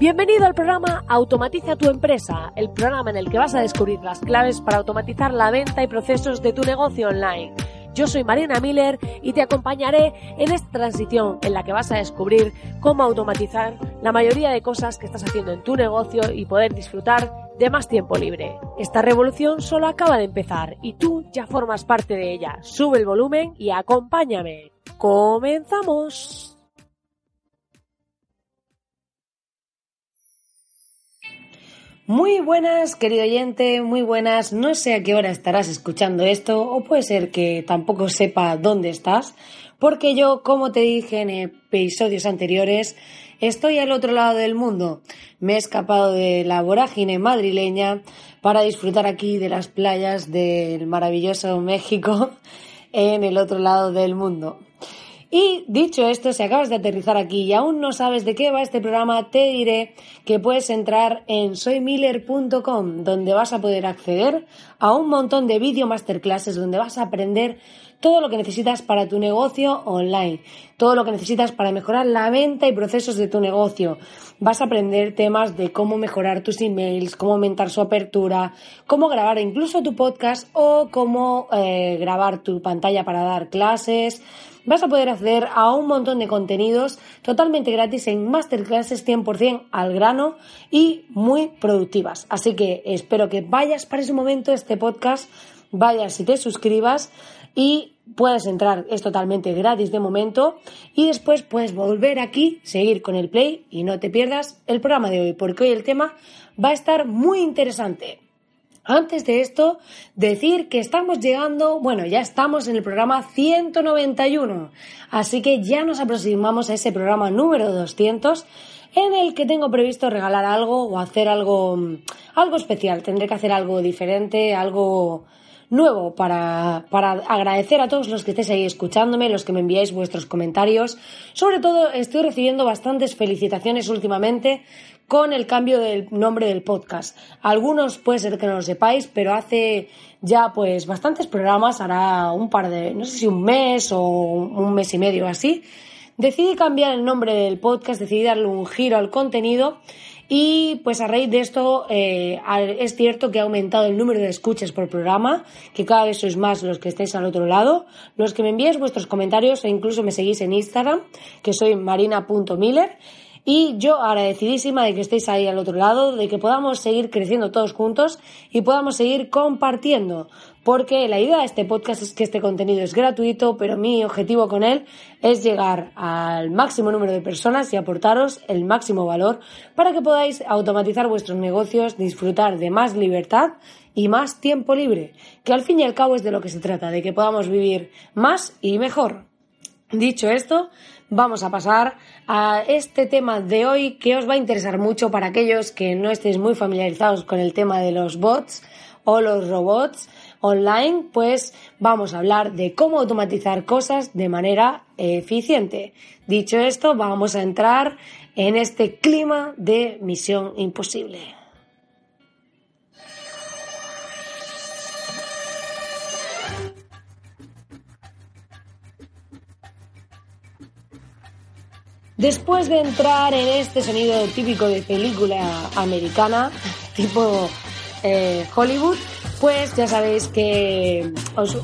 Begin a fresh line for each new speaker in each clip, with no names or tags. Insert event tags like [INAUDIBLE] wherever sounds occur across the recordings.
Bienvenido al programa Automatiza tu empresa, el programa en el que vas a descubrir las claves para automatizar la venta y procesos de tu negocio online. Yo soy Marina Miller y te acompañaré en esta transición en la que vas a descubrir cómo automatizar la mayoría de cosas que estás haciendo en tu negocio y poder disfrutar de más tiempo libre. Esta revolución solo acaba de empezar y tú ya formas parte de ella. Sube el volumen y acompáñame. ¡Comenzamos! Muy buenas, querido oyente, muy buenas. No sé a qué hora estarás escuchando esto, o puede ser que tampoco sepa dónde estás, porque yo, como te dije en episodios anteriores, estoy al otro lado del mundo. Me he escapado de la vorágine madrileña para disfrutar aquí de las playas del maravilloso México [LAUGHS] en el otro lado del mundo. Y dicho esto, si acabas de aterrizar aquí y aún no sabes de qué va este programa, te diré que puedes entrar en soymiller.com, donde vas a poder acceder a un montón de video masterclasses, donde vas a aprender todo lo que necesitas para tu negocio online, todo lo que necesitas para mejorar la venta y procesos de tu negocio. Vas a aprender temas de cómo mejorar tus emails, cómo aumentar su apertura, cómo grabar incluso tu podcast o cómo eh, grabar tu pantalla para dar clases vas a poder acceder a un montón de contenidos totalmente gratis en masterclasses 100% al grano y muy productivas. Así que espero que vayas para ese momento este podcast, vayas y te suscribas y puedes entrar, es totalmente gratis de momento y después puedes volver aquí, seguir con el play y no te pierdas el programa de hoy porque hoy el tema va a estar muy interesante. Antes de esto, decir que estamos llegando, bueno, ya estamos en el programa 191, así que ya nos aproximamos a ese programa número 200 en el que tengo previsto regalar algo o hacer algo, algo especial. Tendré que hacer algo diferente, algo nuevo para, para agradecer a todos los que estéis ahí escuchándome, los que me enviáis vuestros comentarios. Sobre todo, estoy recibiendo bastantes felicitaciones últimamente con el cambio del nombre del podcast. Algunos puede ser que no lo sepáis, pero hace ya pues bastantes programas, hará un par de, no sé si un mes o un mes y medio así, decidí cambiar el nombre del podcast, decidí darle un giro al contenido y pues a raíz de esto eh, es cierto que ha aumentado el número de escuchas por programa, que cada vez sois más los que estáis al otro lado, los que me enviáis vuestros comentarios e incluso me seguís en Instagram, que soy marina.miller y yo agradecidísima de que estéis ahí al otro lado, de que podamos seguir creciendo todos juntos y podamos seguir compartiendo. Porque la idea de este podcast es que este contenido es gratuito, pero mi objetivo con él es llegar al máximo número de personas y aportaros el máximo valor para que podáis automatizar vuestros negocios, disfrutar de más libertad y más tiempo libre, que al fin y al cabo es de lo que se trata, de que podamos vivir más y mejor. Dicho esto, vamos a pasar a este tema de hoy que os va a interesar mucho para aquellos que no estéis muy familiarizados con el tema de los bots o los robots online, pues vamos a hablar de cómo automatizar cosas de manera eficiente. Dicho esto, vamos a entrar en este clima de misión imposible. Después de entrar en este sonido típico de película americana, tipo eh, Hollywood, pues ya sabéis que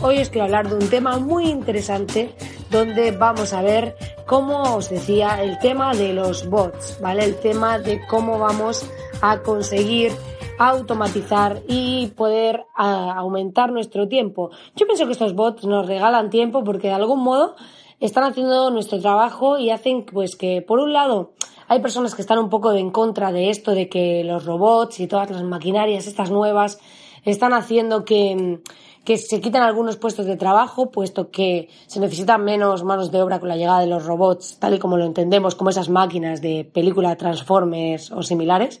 hoy os quiero hablar de un tema muy interesante donde vamos a ver, como os decía, el tema de los bots, ¿vale? El tema de cómo vamos a conseguir automatizar y poder aumentar nuestro tiempo. Yo pienso que estos bots nos regalan tiempo porque de algún modo están haciendo nuestro trabajo y hacen pues que por un lado hay personas que están un poco en contra de esto de que los robots y todas las maquinarias estas nuevas están haciendo que, que se quiten algunos puestos de trabajo, puesto que se necesitan menos manos de obra con la llegada de los robots, tal y como lo entendemos, como esas máquinas de película Transformers o similares,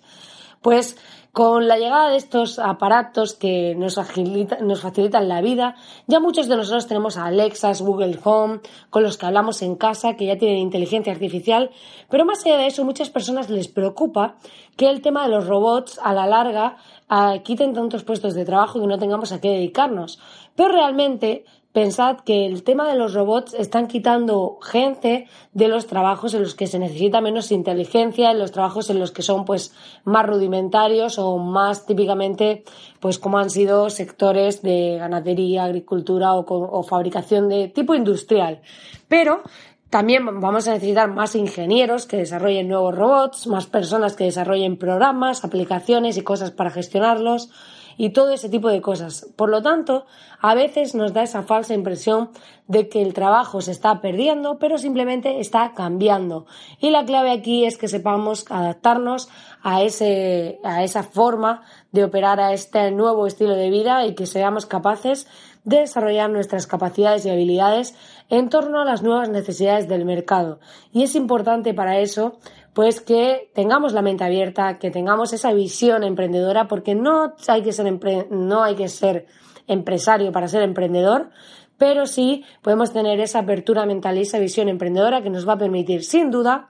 pues con la llegada de estos aparatos que nos, facilitan la vida, ya muchos de nosotros tenemos a Alexas, Google Home, con los que hablamos en casa, que ya tienen inteligencia artificial, pero más allá de eso, muchas personas les preocupa que el tema de los robots a la larga ah, quiten tantos puestos de trabajo y no tengamos a qué dedicarnos. Pero realmente pensad que el tema de los robots están quitando gente de los trabajos en los que se necesita menos inteligencia, en los trabajos en los que son pues más rudimentarios o más típicamente pues como han sido sectores de ganadería, agricultura o, o fabricación de tipo industrial. Pero también vamos a necesitar más ingenieros que desarrollen nuevos robots, más personas que desarrollen programas, aplicaciones y cosas para gestionarlos y todo ese tipo de cosas. Por lo tanto, a veces nos da esa falsa impresión de que el trabajo se está perdiendo, pero simplemente está cambiando. Y la clave aquí es que sepamos adaptarnos a, ese, a esa forma de operar a este nuevo estilo de vida y que seamos capaces de desarrollar nuestras capacidades y habilidades en torno a las nuevas necesidades del mercado. Y es importante para eso pues que tengamos la mente abierta, que tengamos esa visión emprendedora, porque no hay que ser, no hay que ser empresario para ser emprendedor, pero sí podemos tener esa apertura mental y esa visión emprendedora que nos va a permitir, sin duda,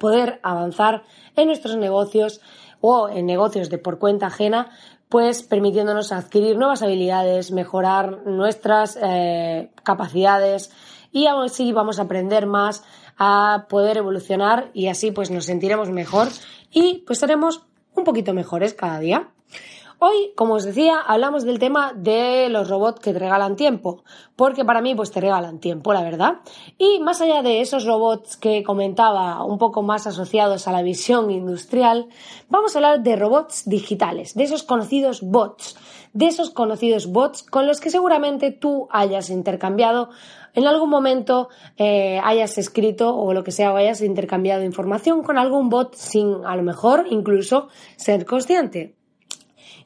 poder avanzar en nuestros negocios o en negocios de por cuenta ajena, pues permitiéndonos adquirir nuevas habilidades, mejorar nuestras eh, capacidades y así vamos a aprender más a poder evolucionar y así pues nos sentiremos mejor y pues seremos un poquito mejores cada día. Hoy, como os decía, hablamos del tema de los robots que te regalan tiempo, porque para mí pues te regalan tiempo, la verdad. Y más allá de esos robots que comentaba un poco más asociados a la visión industrial, vamos a hablar de robots digitales, de esos conocidos bots, de esos conocidos bots con los que seguramente tú hayas intercambiado en algún momento eh, hayas escrito o lo que sea o hayas intercambiado información con algún bot sin a lo mejor incluso ser consciente.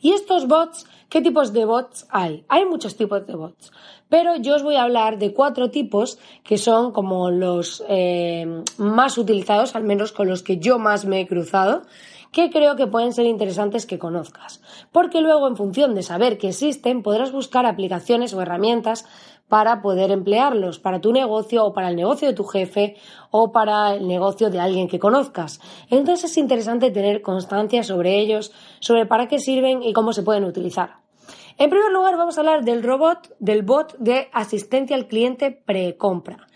¿Y estos bots? ¿Qué tipos de bots hay? Hay muchos tipos de bots, pero yo os voy a hablar de cuatro tipos que son como los eh, más utilizados, al menos con los que yo más me he cruzado que creo que pueden ser interesantes que conozcas, porque luego en función de saber que existen podrás buscar aplicaciones o herramientas para poder emplearlos para tu negocio o para el negocio de tu jefe o para el negocio de alguien que conozcas. Entonces es interesante tener constancia sobre ellos, sobre para qué sirven y cómo se pueden utilizar. En primer lugar, vamos a hablar del robot, del bot de asistencia al cliente precompra.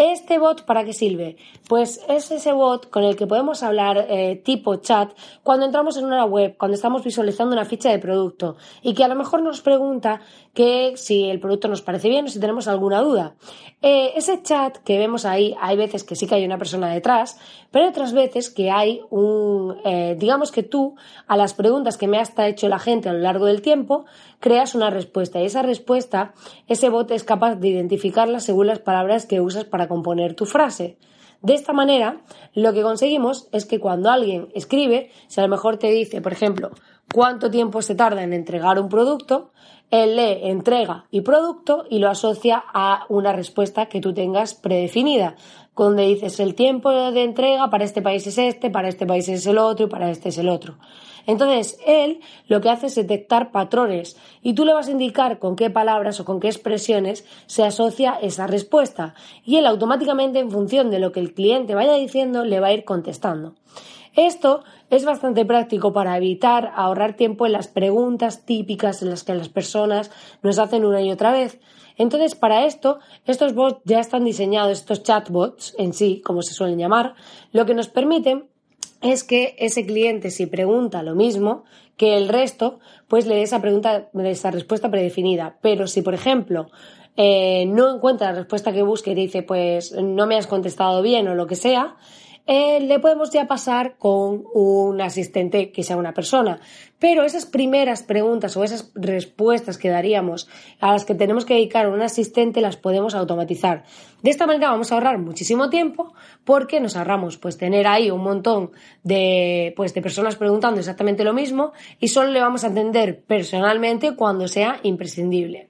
¿Este bot para qué sirve? Pues es ese bot con el que podemos hablar eh, tipo chat cuando entramos en una web, cuando estamos visualizando una ficha de producto y que a lo mejor nos pregunta que si el producto nos parece bien o si tenemos alguna duda. Eh, ese chat que vemos ahí, hay veces que sí que hay una persona detrás, pero hay otras veces que hay un, eh, digamos que tú, a las preguntas que me ha hecho la gente a lo largo del tiempo, creas una respuesta y esa respuesta, ese bot es capaz de identificarla según las palabras que usas para componer tu frase. De esta manera, lo que conseguimos es que cuando alguien escribe, si a lo mejor te dice, por ejemplo, cuánto tiempo se tarda en entregar un producto, él lee entrega y producto y lo asocia a una respuesta que tú tengas predefinida, donde dices el tiempo de entrega para este país es este, para este país es el otro y para este es el otro. Entonces, él lo que hace es detectar patrones y tú le vas a indicar con qué palabras o con qué expresiones se asocia esa respuesta y él automáticamente en función de lo que el cliente vaya diciendo le va a ir contestando. Esto es bastante práctico para evitar ahorrar tiempo en las preguntas típicas en las que las personas nos hacen una y otra vez. Entonces, para esto, estos bots ya están diseñados, estos chatbots en sí, como se suelen llamar, lo que nos permiten es que ese cliente, si pregunta lo mismo que el resto, pues le dé esa pregunta, esa respuesta predefinida. Pero si, por ejemplo, eh, no encuentra la respuesta que busca y dice, pues no me has contestado bien o lo que sea, eh, le podemos ya pasar con un asistente que sea una persona. Pero esas primeras preguntas o esas respuestas que daríamos a las que tenemos que dedicar a un asistente las podemos automatizar. De esta manera vamos a ahorrar muchísimo tiempo porque nos ahorramos pues tener ahí un montón de, pues, de personas preguntando exactamente lo mismo y solo le vamos a atender personalmente cuando sea imprescindible.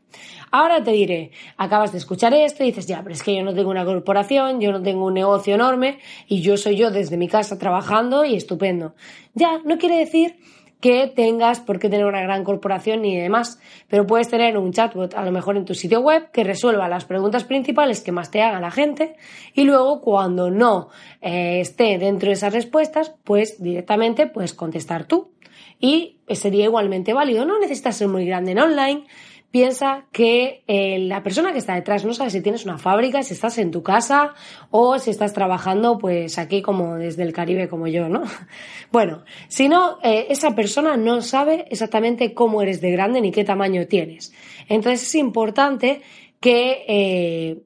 Ahora te diré, acabas de escuchar esto y dices, ya, pero es que yo no tengo una corporación, yo no tengo un negocio enorme y yo soy yo desde mi casa trabajando y estupendo. Ya, no quiere decir que tengas por qué tener una gran corporación ni demás, pero puedes tener un chatbot a lo mejor en tu sitio web que resuelva las preguntas principales que más te haga la gente y luego cuando no eh, esté dentro de esas respuestas, pues directamente puedes contestar tú y sería igualmente válido. No necesitas ser muy grande en online, piensa que eh, la persona que está detrás no sabe si tienes una fábrica, si estás en tu casa o si estás trabajando pues aquí como desde el Caribe como yo, ¿no? [LAUGHS] Bueno, si no, eh, esa persona no sabe exactamente cómo eres de grande ni qué tamaño tienes. Entonces es importante que eh,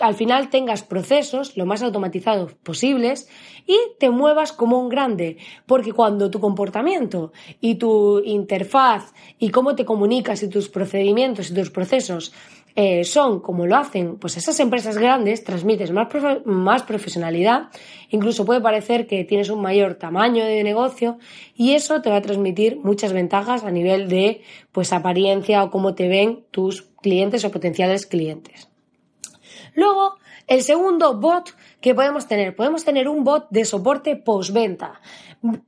al final tengas procesos lo más automatizados posibles y te muevas como un grande, porque cuando tu comportamiento y tu interfaz y cómo te comunicas y tus procedimientos y tus procesos eh, son como lo hacen, pues esas empresas grandes transmites más, más profesionalidad, incluso puede parecer que tienes un mayor tamaño de negocio y eso te va a transmitir muchas ventajas a nivel de pues apariencia o cómo te ven tus clientes o potenciales clientes. Luego, el segundo bot que podemos tener, podemos tener un bot de soporte postventa.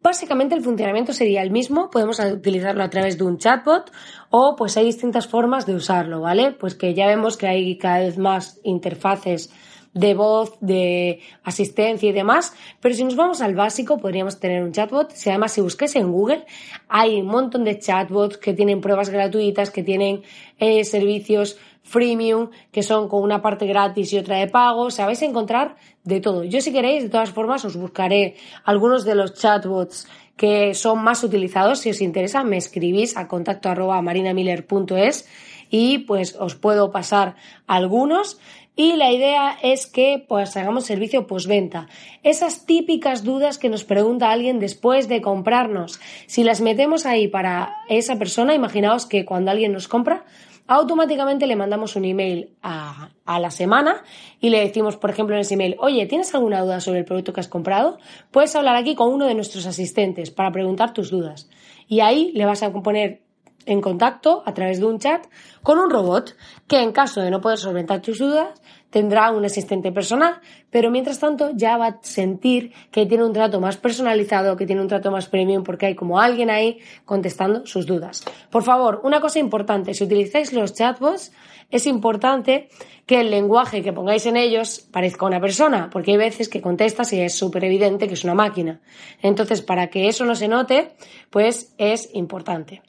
Básicamente el funcionamiento sería el mismo, podemos utilizarlo a través de un chatbot o pues hay distintas formas de usarlo, ¿vale? Pues que ya vemos que hay cada vez más interfaces de voz, de asistencia y demás, pero si nos vamos al básico podríamos tener un chatbot. Si además si busques en Google hay un montón de chatbots que tienen pruebas gratuitas, que tienen eh, servicios freemium, que son con una parte gratis y otra de pago. O sea, encontrar de todo. Yo si queréis, de todas formas, os buscaré algunos de los chatbots que son más utilizados. Si os interesa, me escribís a contacto arroba marinamiller.es y pues os puedo pasar algunos. Y la idea es que pues hagamos servicio postventa. Esas típicas dudas que nos pregunta alguien después de comprarnos, si las metemos ahí para esa persona, imaginaos que cuando alguien nos compra, automáticamente le mandamos un email a, la semana y le decimos, por ejemplo, en ese email, oye, ¿tienes alguna duda sobre el producto que has comprado? Puedes hablar aquí con uno de nuestros asistentes para preguntar tus dudas. Y ahí le vas a poner en contacto a través de un chat con un robot que en caso de no poder solventar tus dudas tendrá un asistente personal, pero mientras tanto ya va a sentir que tiene un trato más personalizado, que tiene un trato más premium porque hay como alguien ahí contestando sus dudas. Por favor, una cosa importante, si utilizáis los chatbots, es importante que el lenguaje que pongáis en ellos parezca una persona, porque hay veces que contestas y es súper evidente que es una máquina. Entonces, para que eso no se note, pues es importante.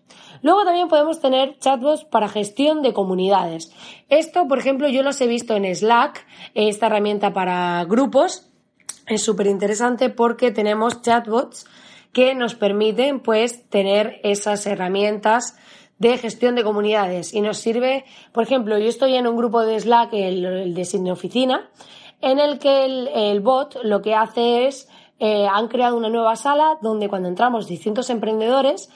Luego también podemos tener chatbots para gestión de comunidades. Esto, por ejemplo, yo los he visto en Slack, esta herramienta para grupos. Es súper interesante porque tenemos chatbots que nos permiten pues tener esas herramientas de gestión de comunidades y nos sirve, por ejemplo, yo estoy en un grupo de Slack, el, de Sin Oficina, en el que el, bot lo que hace es, eh, han creado una nueva sala donde cuando entramos distintos emprendedores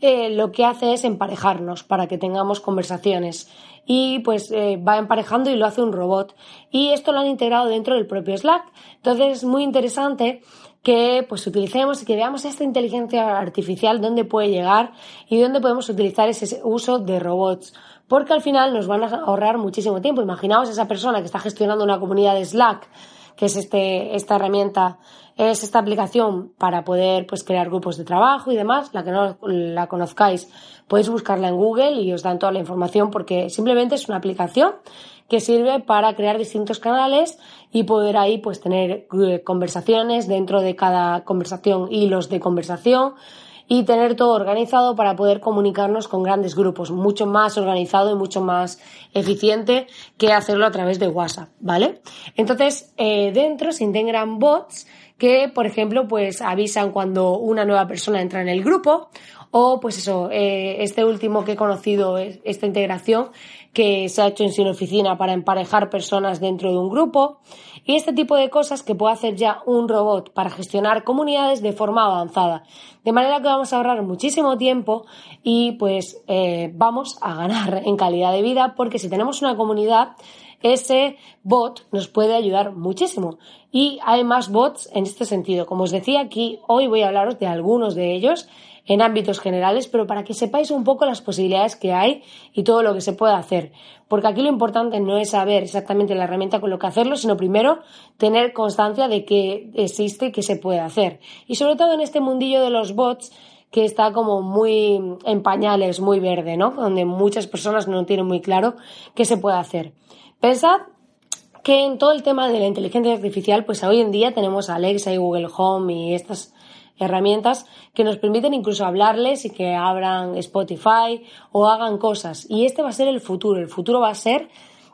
eh, lo que hace es emparejarnos para que tengamos conversaciones. Y pues eh, va emparejando y lo hace un robot. Y esto lo han integrado dentro del propio Slack. Entonces es muy interesante que pues utilicemos y que veamos esta inteligencia artificial dónde puede llegar y dónde podemos utilizar ese uso de robots. Porque al final nos van a ahorrar muchísimo tiempo. Imaginaos esa persona que está gestionando una comunidad de Slack que es este, esta herramienta, es esta aplicación para poder pues, crear grupos de trabajo y demás. La que no la conozcáis, podéis buscarla en Google y os dan toda la información porque simplemente es una aplicación que sirve para crear distintos canales y poder ahí pues tener eh, conversaciones dentro de cada conversación, hilos de conversación, y tener todo organizado para poder comunicarnos con grandes grupos, mucho más organizado y mucho más eficiente que hacerlo a través de WhatsApp, ¿vale? Entonces, eh, dentro se integran bots que, por ejemplo, pues avisan cuando una nueva persona entra en el grupo o, pues eso, eh, este último que he conocido, esta integración que se ha hecho en Sin Oficina para emparejar personas dentro de un grupo y este tipo de cosas que puede hacer ya un robot para gestionar comunidades de forma avanzada. De manera que vamos a ahorrar muchísimo tiempo y pues eh, vamos a ganar en calidad de vida porque si tenemos una comunidad ese bot nos puede ayudar muchísimo. Y hay más bots en este sentido. Como os decía aquí, hoy voy a hablaros de algunos de ellos en ámbitos generales, pero para que sepáis un poco las posibilidades que hay y todo lo que se puede hacer. Porque aquí lo importante no es saber exactamente la herramienta con lo que hacerlo, sino primero tener constancia de que existe y que se puede hacer. Y sobre todo en este mundillo de los bots, que está como muy en pañales, muy verde, ¿no? Donde muchas personas no tienen muy claro qué se puede hacer. Pensad que en todo el tema de la inteligencia artificial, pues hoy en día tenemos Alexa y Google Home y estas herramientas que nos permiten incluso hablarles y que abran Spotify o hagan cosas. Y este va a ser el futuro. El futuro va a ser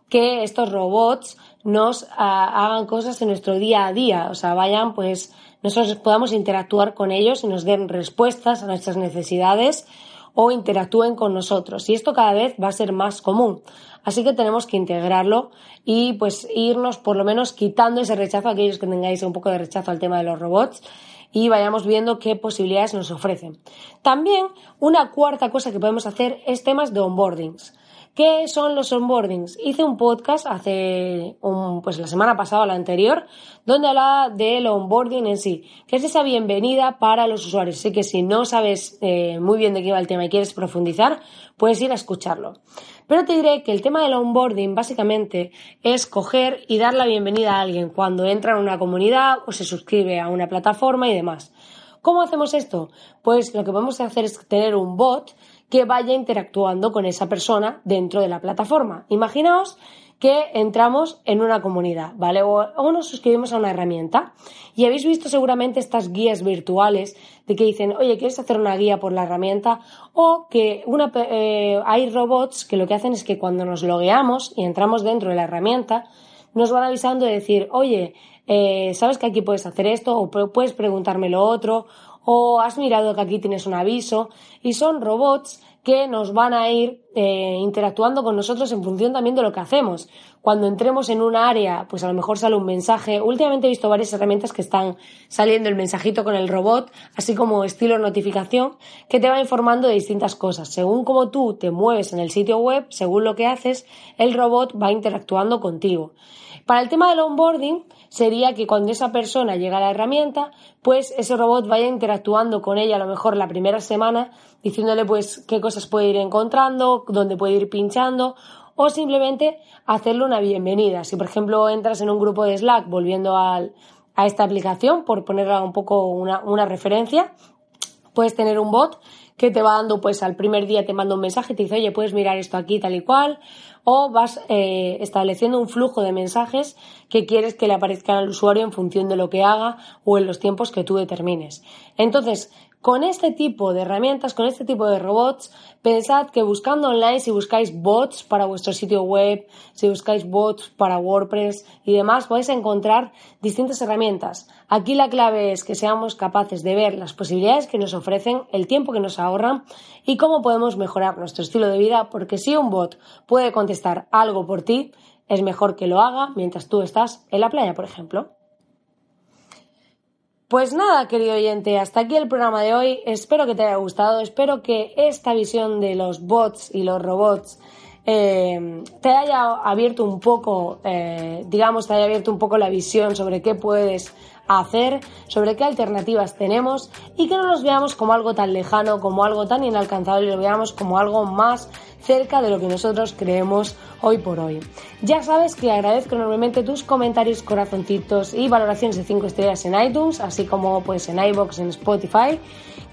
que estos robots nos ah, hagan cosas en nuestro día a día, o sea, vayan pues nosotros podamos interactuar con ellos y nos den respuestas a nuestras necesidades o interactúen con nosotros. Y esto cada vez va a ser más común. Así que tenemos que integrarlo y pues irnos por lo menos quitando ese rechazo aquellos que tengáis un poco de rechazo al tema de los robots y vayamos viendo qué posibilidades nos ofrecen. También una cuarta cosa que podemos hacer es temas de onboardings. ¿Qué son los onboardings? Hice un podcast hace un, pues la semana pasada o la anterior donde hablaba del onboarding en sí, que es esa bienvenida para los usuarios. Así que si no sabes eh, muy bien de qué va el tema y quieres profundizar, puedes ir a escucharlo. Pero te diré que el tema del onboarding básicamente es coger y dar la bienvenida a alguien cuando entra en una comunidad o se suscribe a una plataforma y demás. ¿Cómo hacemos esto? Pues lo que podemos hacer es tener un bot que vaya interactuando con esa persona dentro de la plataforma. Imaginaos que entramos en una comunidad, ¿vale? O, nos suscribimos a una herramienta y habéis visto seguramente estas guías virtuales de que dicen, oye, ¿quieres hacer una guía por la herramienta? O que eh, hay robots que lo que hacen es que cuando nos logueamos y entramos dentro de la herramienta, nos van avisando de decir, oye, eh, ¿sabes que aquí puedes hacer esto? O puedes preguntarme lo otro, o has mirado que aquí tienes un aviso y son robots que nos van a ir eh, interactuando con nosotros en función también de lo que hacemos. Cuando entremos en un área, pues a lo mejor sale un mensaje. Últimamente he visto varias herramientas que están saliendo el mensajito con el robot, así como estilo notificación, que te va informando de distintas cosas. Según cómo tú te mueves en el sitio web, según lo que haces, el robot va interactuando contigo. Para el tema del onboarding, sería que cuando esa persona llega a la herramienta, pues ese robot vaya interactuando con ella a lo mejor la primera semana, diciéndole pues qué cosas puede ir encontrando, dónde puede ir pinchando, o simplemente hacerle una bienvenida. Si por ejemplo entras en un grupo de Slack volviendo a esta aplicación, por ponerla un poco una, referencia, puedes tener un bot que te va dando, pues al primer día te manda un mensaje, te dice, oye, puedes mirar esto aquí tal y cual, o vas eh, estableciendo un flujo de mensajes que quieres que le aparezcan al usuario en función de lo que haga o en los tiempos que tú determines. Entonces, con este tipo de herramientas, con este tipo de robots, pensad que buscando online, si buscáis bots para vuestro sitio web, si buscáis bots para WordPress y demás, podéis encontrar distintas herramientas. Aquí la clave es que seamos capaces de ver las posibilidades que nos ofrecen, el tiempo que nos ahorran y cómo podemos mejorar nuestro estilo de vida, porque si un bot puede contestar algo por ti, es mejor que lo haga mientras tú estás en la playa, por ejemplo. Pues nada, querido oyente, hasta aquí el programa de hoy. Espero que te haya gustado, espero que esta visión de los bots y los robots eh, te haya abierto un poco, eh, digamos, te haya abierto un poco la visión sobre qué puedes hacer, sobre qué alternativas tenemos y que no los veamos como algo tan lejano, como algo tan inalcanzable, lo veamos como algo más cerca de lo que nosotros creemos hoy por hoy. Ya sabes que agradezco enormemente tus comentarios, corazoncitos y valoraciones de 5 estrellas en iTunes, así como pues en iBox, en Spotify,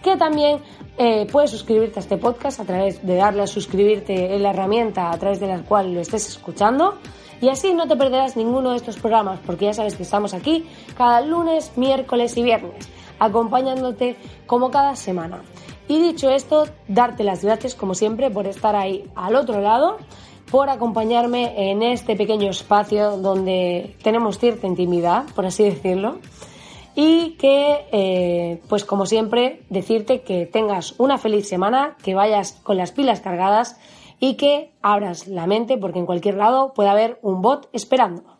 que también eh, puedes suscribirte a este podcast a través de darle a suscribirte en la herramienta a través de la cual lo estés escuchando. Y así no te perderás ninguno de estos programas, porque ya sabes que estamos aquí cada lunes, miércoles y viernes, acompañándote como cada semana. Y dicho esto, darte las gracias como siempre por estar ahí al otro lado, por acompañarme en este pequeño espacio donde tenemos cierta intimidad, por así decirlo. Y que, eh, pues como siempre, decirte que tengas una feliz semana, que vayas con las pilas cargadas y que abras la mente porque en cualquier lado puede haber un bot esperando.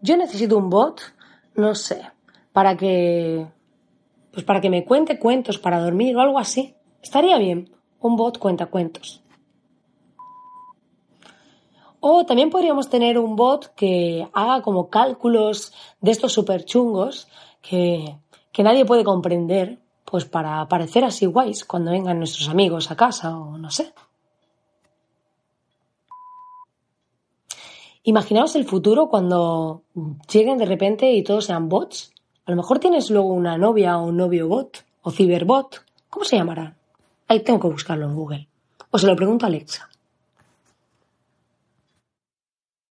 Yo necesito un bot, no sé, para que pues para que me cuente cuentos para dormir o algo así. Estaría bien. Un bot cuenta cuentos. O también podríamos tener un bot que haga como cálculos de estos super chungos que, que nadie puede comprender pues para parecer así guays cuando vengan nuestros amigos a casa o no sé. Imaginaos el futuro cuando lleguen de repente y todos sean bots. A lo mejor tienes luego una novia o un novio bot o ciberbot. ¿Cómo se llamará? Ahí tengo que buscarlo en Google. O se lo pregunto a Alexa.